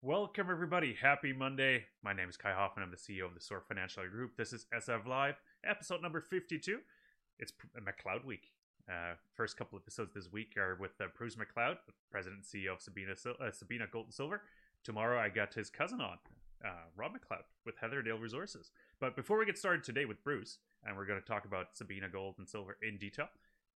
Welcome, everybody. Happy Monday. My name is Kai Hoffman. I'm the CEO of the SOAR Financial Group. This is SF Live, episode number 52. It's McLeod Week. Uh, first couple episodes this week are with uh, Bruce McLeod, the president and CEO of Sabina, uh, Sabina Gold and Silver. Tomorrow, I got his cousin on, uh, Rob McLeod, with Heatherdale Resources. But before we get started today with Bruce, and we're going to talk about Sabina Gold and Silver in detail,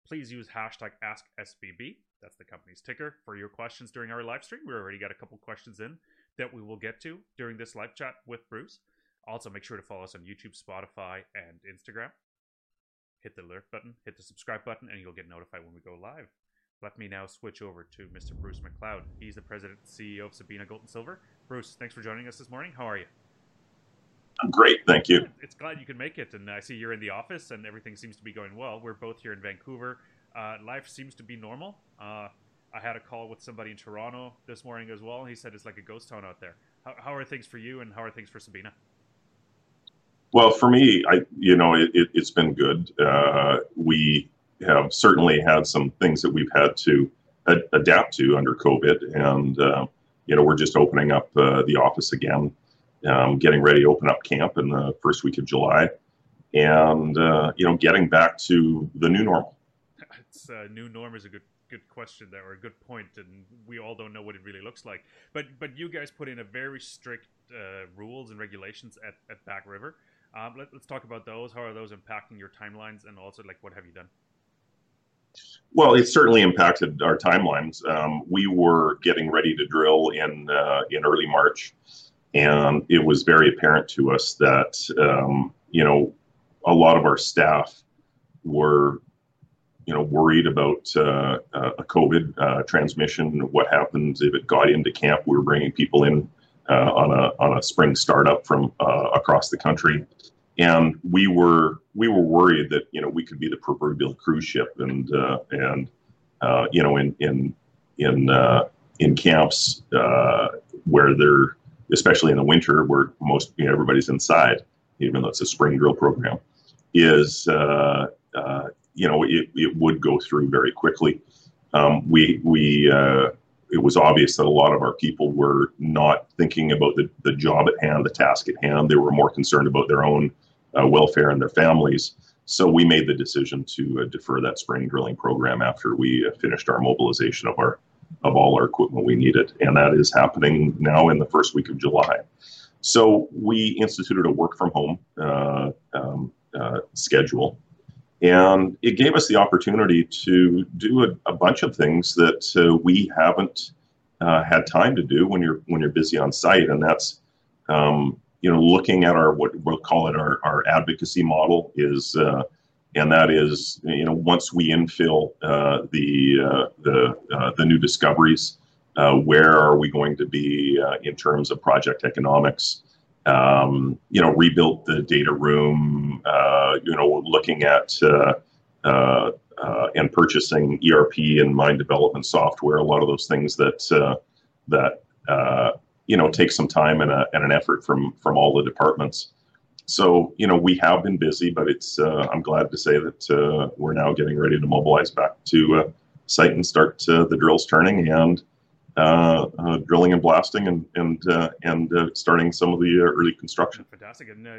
please use hashtag AskSBB. That's the company's ticker for your questions during our live stream. We already got a couple questions in that we will get to during this live chat with Bruce. Also, make sure to follow us on YouTube, Spotify, and Instagram. Hit the alert button, hit the subscribe button, and you'll get notified when we go live. Let me now switch over to Mr. Bruce McLeod. He's the president and CEO of Sabina Gold and Silver. Bruce, thanks for joining us this morning. How are you? I'm great, thank you. It's glad you can make it, and I see you're in the office, and everything seems to be going well. We're both here in Vancouver. Uh, life seems to be normal. Uh, I had a call with somebody in Toronto this morning as well. He said it's like a ghost town out there. How, how are things for you, and how are things for Sabina? Well, for me, I you know it, it, has been good. Uh, we have certainly had some things that we've had to ad- adapt to under COVID, and uh, you know we're just opening up uh, the office again, um, getting ready to open up camp in the first week of July, and uh, you know getting back to the new normal. It's uh, new norm is a good good question there, or a good point, and we all don't know what it really looks like. But but you guys put in a very strict uh, rules and regulations at, at Back River. Um, let, us talk about those. How are those impacting your timelines, and also like what have you done? Well, it certainly impacted our timelines. Um, we were getting ready to drill in uh, in early March, and it was very apparent to us that um, you know a lot of our staff were you know, worried about uh, uh, a COVID uh, transmission. What happens if it got into camp? We were bringing people in uh, on a on a spring startup from uh, across the country, and we were we were worried that you know we could be the proverbial cruise ship, and uh, and you know in in in in camps where they're especially in the winter where most you know, everybody's inside, even though it's a spring drill program, is uh, uh, you know, it, it would go through very quickly. Um, we we uh, it was obvious that a lot of our people were not thinking about the, the job at hand, the task at hand. They were more concerned about their own uh, welfare and their families. So we made the decision to uh, defer that spring drilling program after we finished our mobilization of our of all our equipment we needed, and that is happening now in the first week of July. So we instituted a work from home uh, um, uh, schedule and it gave us the opportunity to do a, a bunch of things that uh, we haven't uh, had time to do when you're when you're busy on site, and that's um, you know looking at our what we'll call it our, our advocacy model is, uh, and that is you know once we infill uh, the uh, the uh, the new discoveries, where are we going to be in terms of project economics? um, you know, rebuilt the data room, uh, you know, looking at uh, uh, uh and purchasing ERP and mine development software, a lot of those things that uh, that uh, you know take some time and, a, and an effort from from all the departments. So you know we have been busy, but it's I'm glad to say that we're now getting ready to mobilize back to site and start the drills turning and uh, uh, drilling and blasting and and uh, and uh, starting some of the uh, early construction. Fantastic, and uh,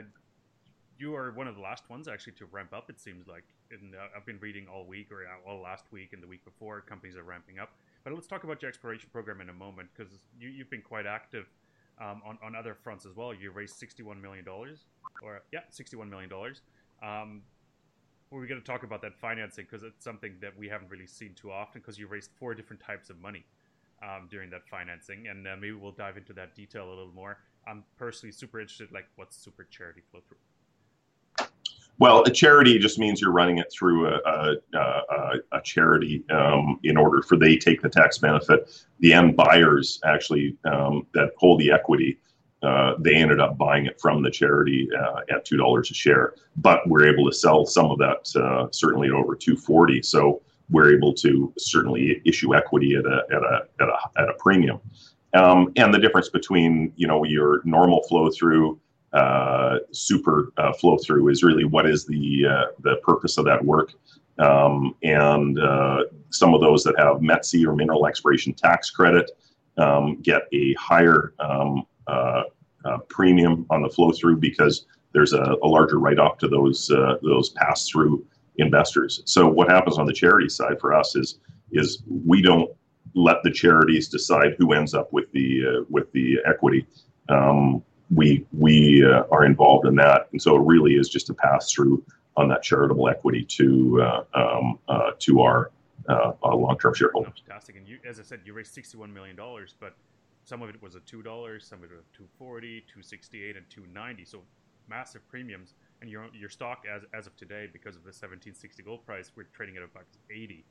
you are one of the last ones actually to ramp up. It seems like, and I've been reading all week or all last week and the week before, companies are ramping up. But let's talk about your exploration program in a moment because you, you've been quite active um, on on other fronts as well. You raised sixty one million dollars, or yeah, sixty one million dollars. Um, we're going to talk about that financing because it's something that we haven't really seen too often because you raised four different types of money um, during that financing, and uh, maybe we'll dive into that detail a little more. I'm personally super interested, like what's super charity flow through. Well, a charity just means you're running it through a, a, a charity um, in order for they take the tax benefit. The end buyers actually um, that hold the equity, uh, they ended up buying it from the charity uh, at two dollars a share. But we're able to sell some of that uh, certainly at over two forty. So we're able to certainly issue equity at a at a at a, at a premium. Um, and the difference between you know your normal flow through uh, super uh, flow through is really what is the uh, the purpose of that work um, and uh, some of those that have METC or mineral exploration tax credit um, get a higher um, uh, uh, premium on the flow through because there's a, a larger write off to those those pass through investors. So what happens on the charity side for us is is we don't let the charities decide who ends up with the with the equity. Um, we we uh, are involved in that, and so it really is just a pass through on that charitable equity to uh, um, uh, to our uh, long term shareholders. Fantastic, and you, as I said, you raised sixty one million dollars, but some of it was at two dollars, some of it was two forty, two sixty eight, and two ninety. So massive premiums, and your your stock as as of today, because of the seventeen sixty gold price, we're trading at about eighty.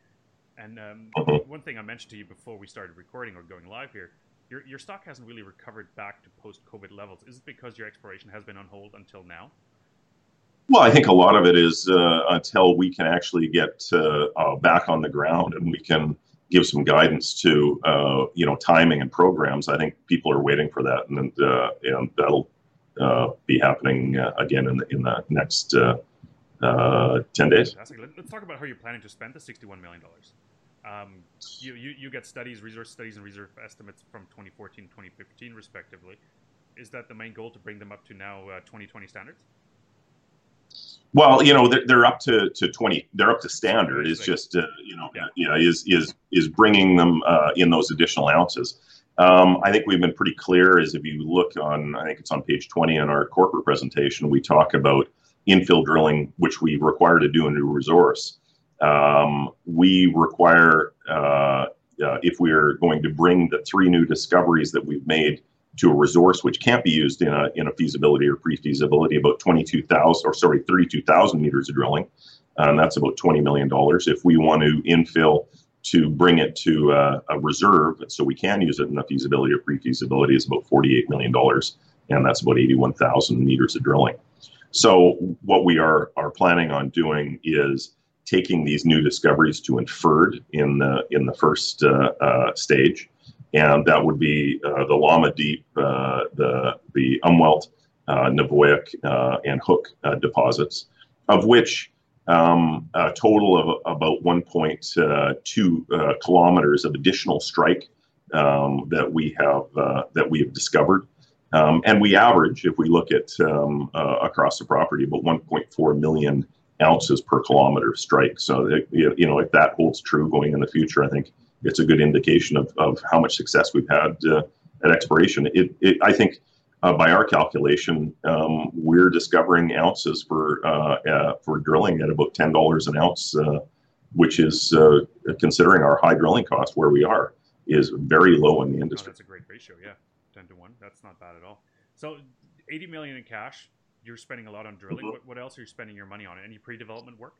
And um, mm-hmm. one thing I mentioned to you before we started recording or going live here your, your stock hasn't really recovered back to post COVID levels. Is it because your exploration has been on hold until now? Well, I think a lot of it is uh, until we can actually get uh, uh, back on the ground and we can give some guidance to uh, you know timing and programs. I think people are waiting for that, and uh, and that'll uh, be happening again in the in the next ten days. Fantastic. Let's talk about how you're planning to spend the sixty-one million dollars. Um, you, you, you get studies, resource studies, and reserve estimates from 2014 2015, respectively. Is that the main goal to bring them up to now uh, 2020 standards? Well, you know, they're, they're up to, to 20, they're up to standard. It's just, uh, you know, yeah. know, is, is, is bringing them uh, in those additional ounces. Um, I think we've been pretty clear Is if you look on, I think it's on page 20 in our corporate presentation, we talk about infill drilling, which we require to do a new resource um, we require, uh, uh, if we are going to bring the three new discoveries that we've made to a resource which can't be used in a, in a feasibility or pre-feasibility, about 22,000, or sorry, 32,000 meters of drilling, and that's about $20 million. If we want to infill to bring it to a, a reserve, so we can use it in a feasibility or pre-feasibility, is about $48 million, and that's about 81,000 meters of drilling. So what we are, are planning on doing is taking these new discoveries to inferred in the in the first uh, uh, stage, and that would be uh, the Llama Deep, uh, the the Umwelt, uh, Nuvuyak, uh, and Hook deposits, of which um, a total of about 1.2 kilometers of additional strike um, that we have that we have discovered. Um, and we average, if we look at um, across the property, about 1.4 million ounces per kilometer strike. So, it, you know, if that holds true going in the future, I think it's a good indication of, of how much success we've had uh, at exploration. It, it, I think uh, by our calculation, um, we're discovering ounces for uh, uh for drilling at about ten dollars an ounce, uh, which is uh, considering our high drilling cost where we are is very low in the industry. Oh, that's a great ratio, yeah, ten to one. That's not bad at all. So, eighty million in cash you're spending a lot on drilling. Mm-hmm. What, what else are you spending your money on? Any pre-development work?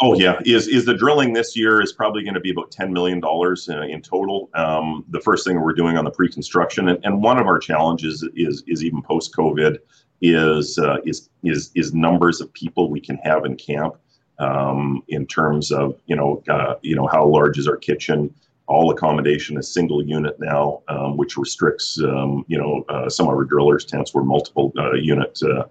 Oh yeah, is is the drilling this year is probably going to be about ten million dollars uh, in total. Um, the first thing we're doing on the pre-construction, and, and one of our challenges is is even post-COVID, is uh, is is is numbers of people we can have in camp. Um, in terms of you know uh, you know how large is our kitchen, all accommodation is single unit now, um, which restricts, um, you know, uh, some of our drillers' tents were multiple uh, unit uh,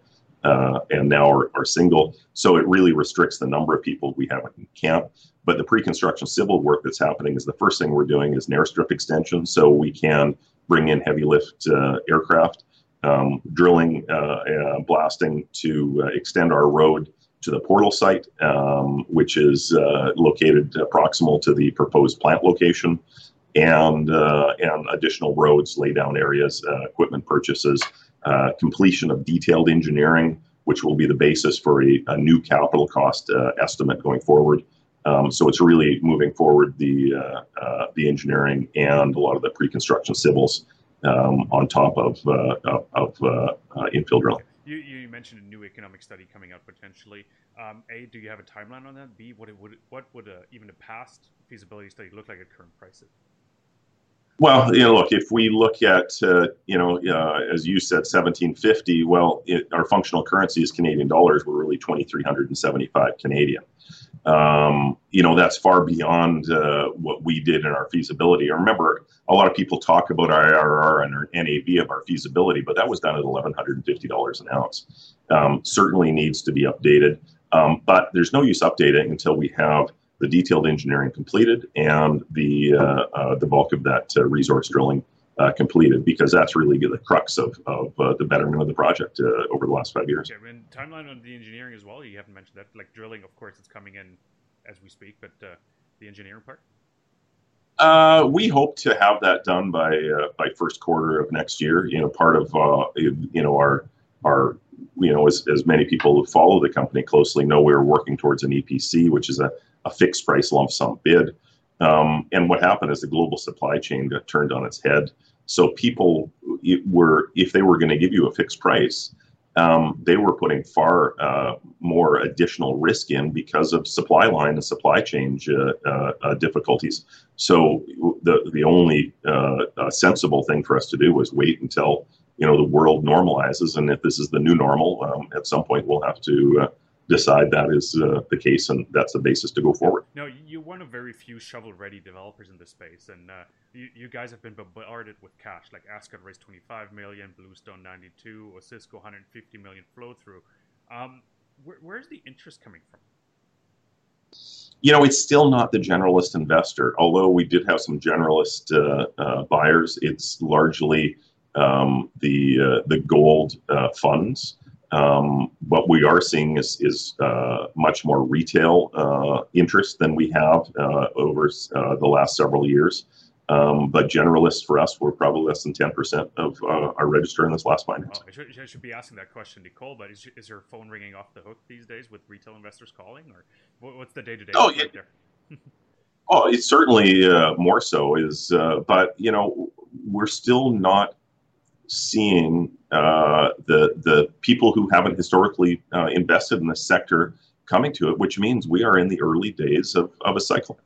uh, and now are, are, single. So it really restricts the number of people we have in camp. But the pre-construction civil work that's happening is the first thing we're doing is an airstrip extension, so we can bring in heavy lift uh, aircraft, um, drilling, uh, blasting to extend our road to the portal site, um, which is uh, located proximal to the proposed plant location, and uh, and additional roads, laydown areas, uh, equipment purchases, uh, completion of detailed engineering, which will be the basis for a, a new capital cost uh, estimate going forward. Um, so it's really moving forward the uh, the engineering and a lot of the pre-construction civils um, on top of of, of infill drilling. You, you mentioned a new economic study coming out potentially. Um, a, do you have a timeline on that? B, what it would what would a, even a past feasibility study look like at current prices? Well, you know, look, if we look at, uh, you know, uh, as you said, 1750, well, it, our functional currency is Canadian dollars. We're really 2,375 Canadian. Um, you know, that's far beyond uh, what we did in our feasibility. I remember, a lot of people talk about our IRR and our NAV of our feasibility, but that was done at $1,150 an ounce. Um, certainly needs to be updated, um, but there's no use updating until we have the detailed engineering completed and the uh, uh, the bulk of that uh, resource drilling uh, completed because that's really the crux of, of uh, the betterment of the project uh, over the last five years. Okay, and timeline on the engineering as well. You haven't mentioned that. Like drilling, of course, it's coming in as we speak, but the engineering part. Uh, we hope to have that done by uh, by first quarter of next year. You know, part of uh, you know our our you know as, as many people who follow the company closely know we're working towards an EPC, which is a, a fixed price lump sum bid. Um, and what happened is the global supply chain got turned on its head. So people were if they were going to give you a fixed price, um, they were putting far uh, more additional risk in because of supply line and supply chain uh, uh, uh difficulties. So the the only uh, uh, sensible thing for us to do was wait until you know the world normalizes, and if this is the new normal, um, at some point we'll have to decide that is uh, the case and that's the basis to go forward. No, you're one of very few shovel-ready developers in the space, and uh, you, you, guys have been bombarded with cash. Like Ascot raised 25 million, Bluestone 92, Osisko 150 million flow through. Um, where, where's the interest coming from? You know, it's still not the generalist investor. Although we did have some generalist uh, uh buyers, it's largely um, the uh, the gold uh, funds. Um, what we are seeing is, is uh, much more retail uh, interest than we have uh, over uh, the last several years. Um, but generalists for us were probably less than 10% of uh, our register in this last finance. Oh, I, should, I, should, be asking that question, Nicole, but is, is your phone ringing off the hook these days with retail investors calling? Or what's the day to day? Oh, yeah. there? oh, it's certainly uh, more so. Is But, you know, we're still not seeing uh, the the people who haven't historically uh, invested in this sector coming to it, which means we are in the early days of, of a cycle.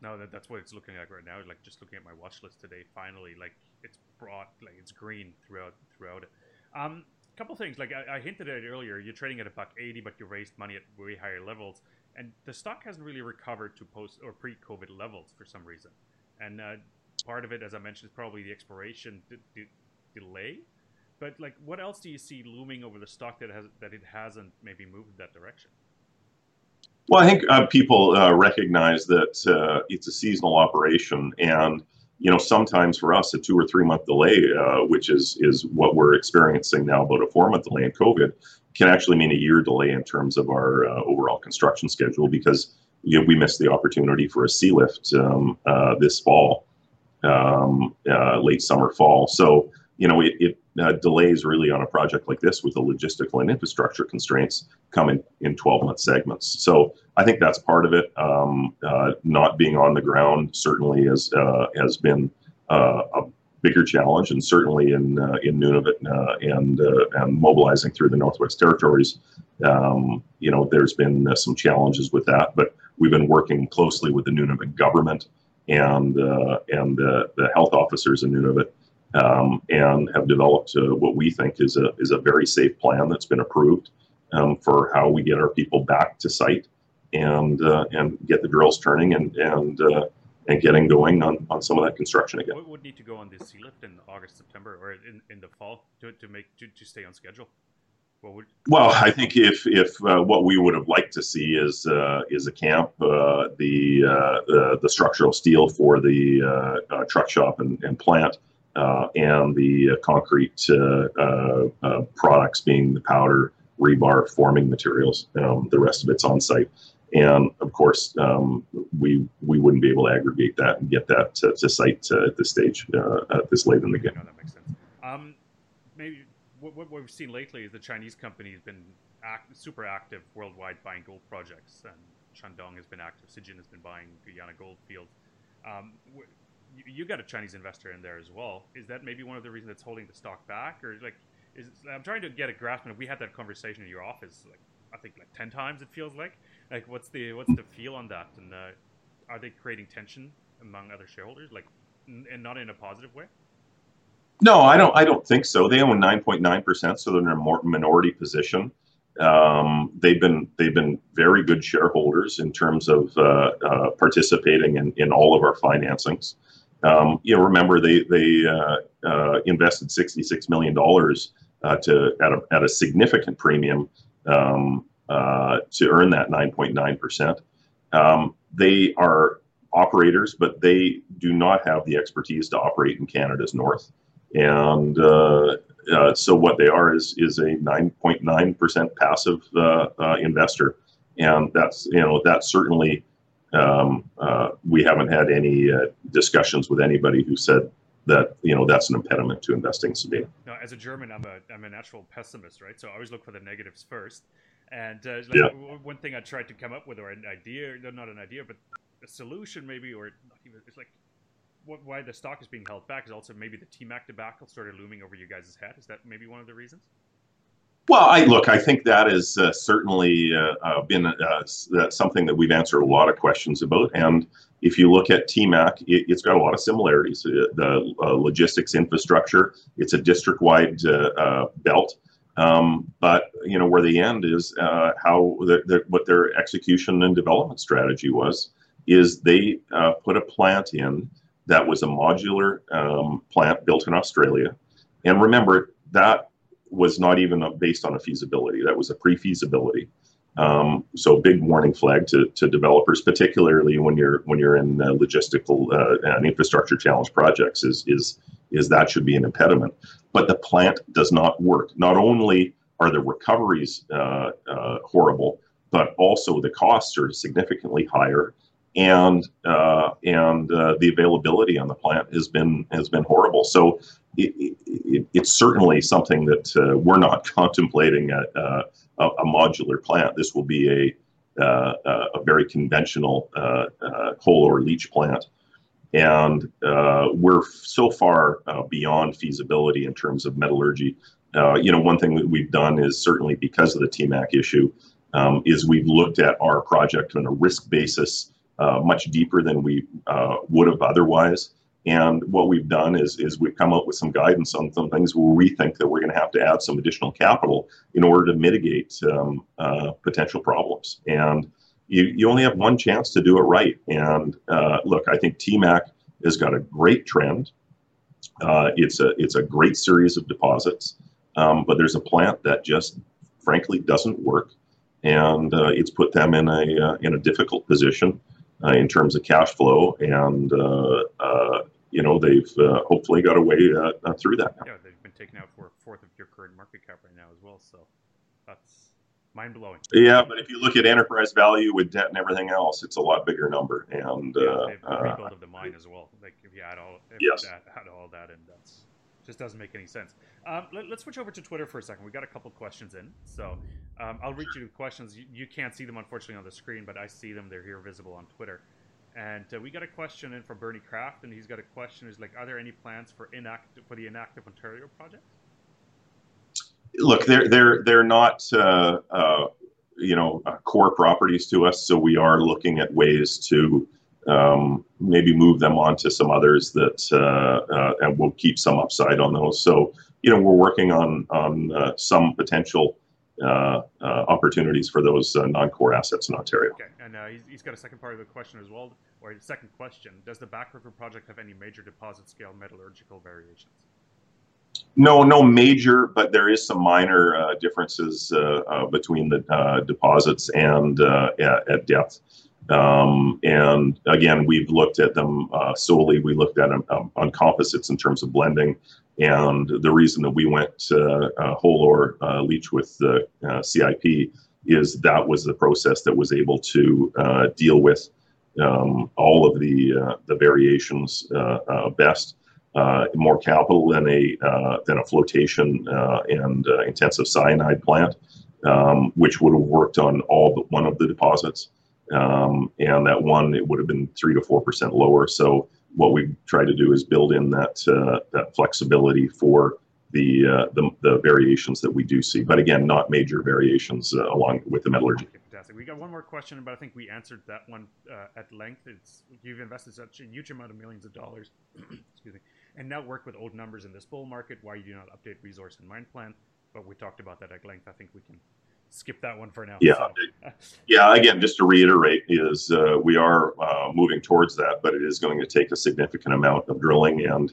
No, that, that's what it's looking like right now. Like just looking at my watch list today, finally, like it's broad, like it's green throughout throughout it. Um, couple things like I, I, hinted at it earlier. You're trading at a buck eighty, but you raised money at way higher levels, and the stock hasn't really recovered to post or pre-COVID levels for some reason. And uh, part of it, as I mentioned, is probably the expiration delay. But like, what else do you see looming over the stock that has that it hasn't maybe moved that direction? Well, I think uh, people uh, recognize that uh, it's a seasonal operation, and you know sometimes for us a two or three month delay, uh, which is is what we're experiencing now, about a four month delay in COVID, can actually mean a year delay in terms of our uh, overall construction schedule because you know, we missed the opportunity for a sea lift um, uh, this fall, um, late summer fall. So you know, it, it uh, delays really on a project like this with the logistical and infrastructure constraints coming in, in 12 month segments. So I think that's part of it. Um, uh, not being on the ground certainly has, uh, has been uh, a bigger challenge, and certainly in, uh, in Nunavut uh, and, and mobilizing through the Northwest Territories, um, you know, there's been some challenges with that, but we've been working closely with the Nunavut government and, and the health officers in Nunavut um, and have developed uh, what we think is a is a very safe plan that's been approved um, for how we get our people back to site and uh, and get the drills turning and and uh, and getting going on, on some of that construction again. What would need to go on this sea lift in August, September, or in, in the fall to, to make to, to stay on schedule? Would... Well, I think if if uh, what we would have liked to see is uh, is a camp, uh, the, uh, the, the structural steel for the uh, uh, truck shop and, and plant, and the uh, concrete uh, products being the powder, rebar, forming materials. Um, the rest of it's on site. And of course, um, we we wouldn't be able to aggregate that and get that to, to site at this stage, at this late in the game. No, that makes sense. Um, maybe what, what, we've seen lately is the Chinese company has been act, super active worldwide buying gold projects, and Shandong has been active. Zijin has been buying Guyana gold fields. Um, you, you got a Chinese investor in there as well. Is that maybe one of the reasons that's holding the stock back, or like, is I'm trying to get a grasp on. We had that conversation in your office, like I think like ten times. It feels like. Like, what's the what's the feel on that, and uh, are they creating tension among other shareholders, like, n- and not in a positive way? No, I don't. I don't think so. They own nine point nine percent, so they're in a minority position. Um, they've been they've been very good shareholders in terms of uh, uh, participating in, in all of our financings. Um, you know, remember they they uh, uh, invested sixty six million dollars uh, to at a at a significant premium um, uh, to earn that nine point nine percent. Um, they are operators, but they do not have the expertise to operate in Canada's north. And uh, uh, so what they are is is a 9.9% passive uh, uh, investor, and that's you know that's certainly um, uh, we haven't had any uh, discussions with anybody who said that you know that's an impediment to investing in Sabina. No, as a German, I'm a I'm a natural pessimist, right? So I always look for the negatives first. And uh, like Yeah. one thing I tried to come up with, or an idea, not an idea, but a solution maybe, or not even, it's like what, why the stock is being held back is also maybe the TMAC debacle started looming over you guys' head. Is that maybe one of the reasons? Well, I look. I think that has uh, certainly uh, uh, been uh, something that we've answered a lot of questions about. And if you look at TMAC, it, it's got a lot of similarities. Uh, the uh, logistics infrastructure, it's a district-wide uh, uh, belt. Um, but you know where the end is, uh, how the, the, what their execution and development strategy was, is they uh, put a plant in that was a modular um, plant built in Australia. And remember that was not even based on a feasibility. That was a pre-feasibility. Um, so big warning flag to, to developers, particularly when you're when you're in uh, logistical uh, and infrastructure challenge projects, is is is that should be an impediment. But the plant does not work. Not only are the recoveries uh, uh, horrible, but also the costs are significantly higher, and uh, and uh, the availability on the plant has been has been horrible. So it, it, it's certainly something that uh, we're not contemplating a, a, a modular plant. This will be a uh, a very conventional uh, uh, whole ore leach plant, and uh, we're so far uh, beyond feasibility in terms of metallurgy. Uh, you know, one thing that we've done is certainly because of the TMAC issue, um, is we've looked at our project on a risk basis uh, much deeper than we uh, would have otherwise. And what we've done is, is we've come up with some guidance on some things where we think that we're going to have to add some additional capital in order to mitigate um, uh, potential problems. And you, you only have one chance to do it right. And uh, look, I think TMAC has got a great trend. Uh, it's a it's a great series of deposits, um, but there's a plant that just frankly doesn't work, and uh, it's put them in a uh, in a difficult position uh, in terms of cash flow, and uh, uh, you know they've uh, hopefully got a way uh, uh, through that. Now. Yeah, they've been taken out for a fourth of your current market cap right now as well. So that's mind blowing. Yeah, but if you look at enterprise value with debt and everything else, it's a lot bigger number. And Yeah, uh, they've rebuild of the mine as well. Like if you add all, if Yes. that, add all that, and that's just doesn't make any sense. Um, let, us switch over to Twitter for a second. We got a couple questions in, so um, I'll read you the questions. You, you can't see them unfortunately on the screen, but I see them. They're here visible on Twitter. And uh, we got a question in from Bernie Kraft, and he's got a question: Is like, are there any plans for inactive for the inactive Ontario project? look, they're they're they're not uh, uh, you know uh, core properties to us, so we are looking at ways to um, maybe move them on to some others that uh, uh, and we'll keep some upside on those. So you know we're working on on uh, some potential uh, uh, opportunities for those uh, non-core assets in Ontario. Okay, and uh, he's, he's got a second part of the question as well, or a second question: Does the Back River project have any major deposit scale metallurgical variations? No, no major, but there is some minor uh, differences uh, uh, between the uh, deposits and uh, at, at depth. Um, and again, we've looked at them uh, solely. We looked at them um, on composites in terms of blending. And the reason that we went uh, uh, whole ore uh, leach with the uh, CIP is that was the process that was able to uh, deal with um, all of the uh, the variations best more capital than a than a flotation and intensive cyanide plant, um, which would have worked on all but one of the deposits. Um, and that one, it would have been three to four percent lower. So what we try to do is build in that uh, that flexibility for the, uh, the the variations that we do see. But again, not major variations uh, along with the metallurgy. Fantastic. We got one more question, but I think we answered that one uh, at length. It's you've invested such a huge amount of millions of dollars, excuse me, and now work with old numbers in this bull market. Why you do not update resource and mine plan? But we talked about that at length. I think we can skip that one for now. Yeah. So, Yeah, again, just to reiterate, is uh, we are uh, moving towards that, but it is going to take a significant amount of drilling. And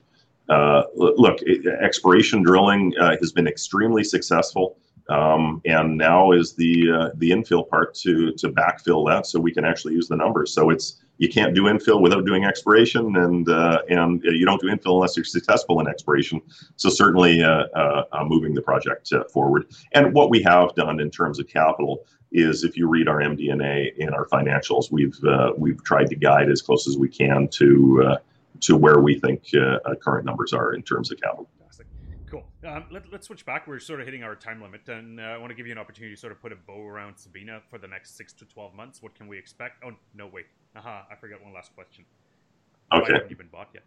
uh, look, it, exploration drilling uh, has been extremely successful. Um, and now is the uh, the infill part to to backfill that so we can actually use the numbers. So it's you can't do infill without doing expiration, and uh, and you don't do infill unless you're successful in expiration. So certainly uh, uh, uh moving the project uh, forward. And what we have done in terms of capital is, if you read our MD&A in our financials, we've we've tried to guide as close as we can to to where we think current numbers are in terms of capital. Cool. Um, let, us switch back. We're sort of hitting our time limit, and uh, I want to give you an opportunity to sort of put a bow around Sabina for the next six to twelve months. What can we expect? Oh no, wait. Aha, I forgot one last question. Okay. Why haven't you been bought yet?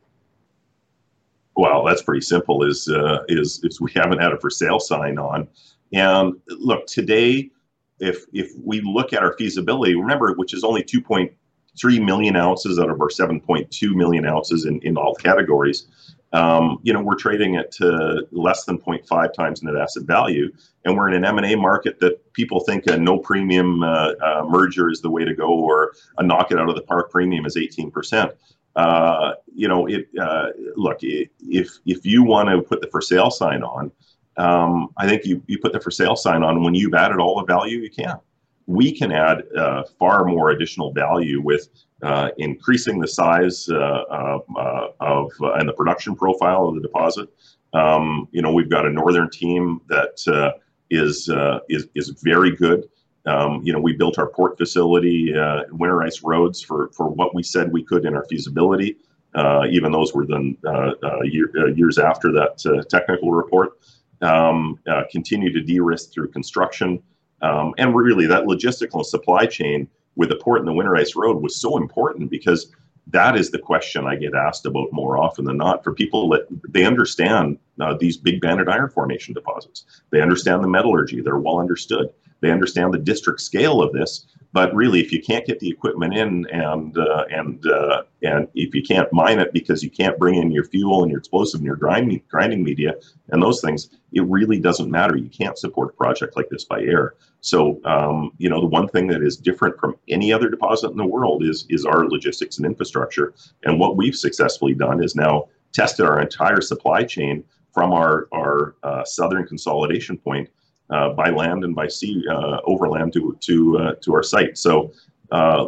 Well, that's pretty simple. Is uh, is is we haven't had a for sale sign on, and look today, if if we look at our feasibility, remember, which is only two point three million ounces out of our seven point two million ounces in in all categories um, you know, we're trading it to less than 0.5 times net asset value, and we're in an M&A market that people think a no premium uh, uh, merger is the way to go, or a knock it out of the park premium is 18%. Uh, you know, it uh, look if if you want to put the for sale sign on, um, I think you you put the for sale sign on when you've added all the value you can. We can add uh, far more additional value with uh, increasing the size uh, uh, of and the production profile of the deposit. Um, you know, we've got a northern team that is is is very good. Um, you know, we built our port facility, uh, winterized roads for for what we said we could in our feasibility. Uh, even those were then uh, year, years after that technical report. Um, continue to de-risk through construction, um, and really that logistical supply chain with the port and the winterized road was so important because that is the question I get asked about more often than not for people that they understand uh, these big banded iron formation deposits. They understand the metallurgy, they're well understood. They understand the district scale of this, but really, if you can't get the equipment in and uh, and uh, and if you can't mine it because you can't bring in your fuel and your explosive and your grinding grinding media and those things, it really doesn't matter. You can't support a project like this by air. So um, you know the one thing that is different from any other deposit in the world is is our logistics and infrastructure. And what we've successfully done is now tested our entire supply chain from our our uh, southern consolidation point by land and by sea uh, overland to to uh, to our site. So.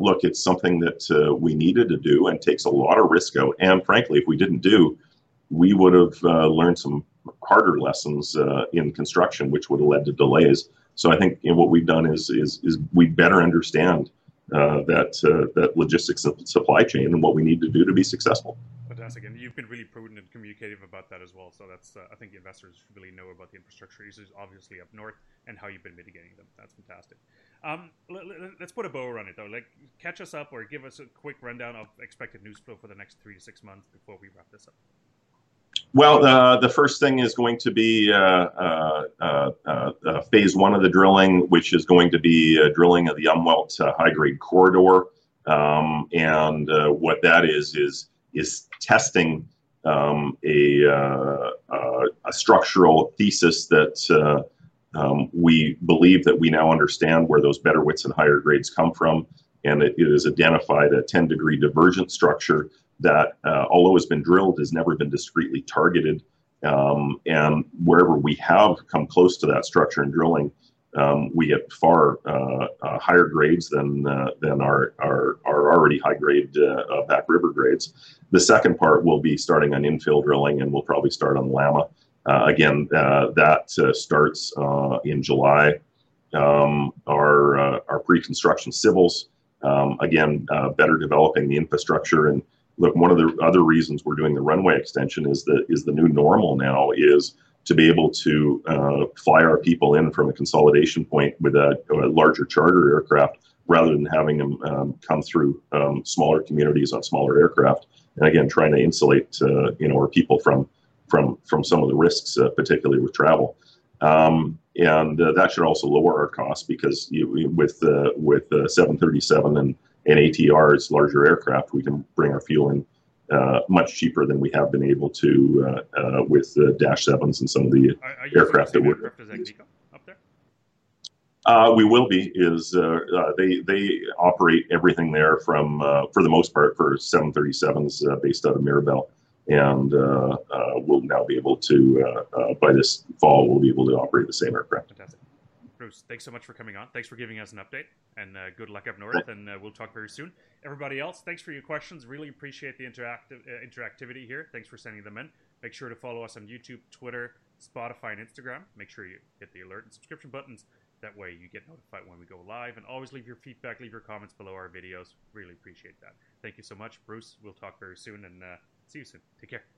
look, it's something that we needed to do and takes a lot of risk out. And frankly, if we didn't do, we would have learned some harder lessons in construction, which would have led to delays. So I think you know, what we've done is is is we better understand uh, that uh, that logistics supply chain and what we need to do to be successful. Fantastic, and you've been really prudent and communicative about that as well. So that's uh, I think investors really know about the infrastructure issues, obviously up north, and how you've been mitigating them. That's fantastic. Um, let, us put a bow around it though. Like catch us up or give us a quick rundown of expected news flow for the next three to six months before we wrap this up. Well, uh, the first thing is going to be uh uh, uh, uh, phase one of the drilling, which is going to be drilling of the Umwelt high grade corridor. Um, and what that is is is testing um, a, a structural thesis that um, we believe that we now understand where those better widths and higher grades come from, and it, it has identified a 10 degree divergent structure that, uh, although has been drilled, has never been discreetly targeted. Um, and wherever we have come close to that structure in drilling, um, we get far uh, uh, higher grades than uh, than our, our, our already high grade uh, uh, back river grades. The second part will be starting on infill drilling, and we'll probably start on Llama. again, that starts in July. Um, our our pre-construction civils, um, again, better developing the infrastructure and look, one of the other reasons we're doing the runway extension is that is the new normal now is to be able to uh, fly our people in from a consolidation point with a, a larger charter aircraft rather than having them um, come through um, smaller communities on smaller aircraft. And again, trying to insulate uh, you know our people from from from some of the risks, uh, particularly with travel. Um, and uh, that should also lower our costs because you, with uh, with 737 and and ATRs, larger aircraft, we can bring our fuel in uh, much cheaper than we have been able to uh, uh, with the Dash 7s and some of the are, are aircraft that we're. There? Uh, we will be. Is uh, uh, they they operate everything there from for the most part for 737s based out of Mirabel, and we'll now be able to by this fall we'll be able to operate the same aircraft. Fantastic. Bruce, thanks so much for coming on. Thanks for giving us an update, and uh, good luck up north. And uh, we'll talk very soon. Everybody else, thanks for your questions. Really appreciate the interactive uh, interactivity here. Thanks for sending them in. Make sure to follow us on YouTube, Twitter, Spotify, and Instagram. Make sure you hit the alert and subscription buttons. That way, you get notified when we go live. And always leave your feedback, leave your comments below our videos. Really appreciate that. Thank you so much, Bruce. We'll talk very soon, and uh, see you soon. Take care.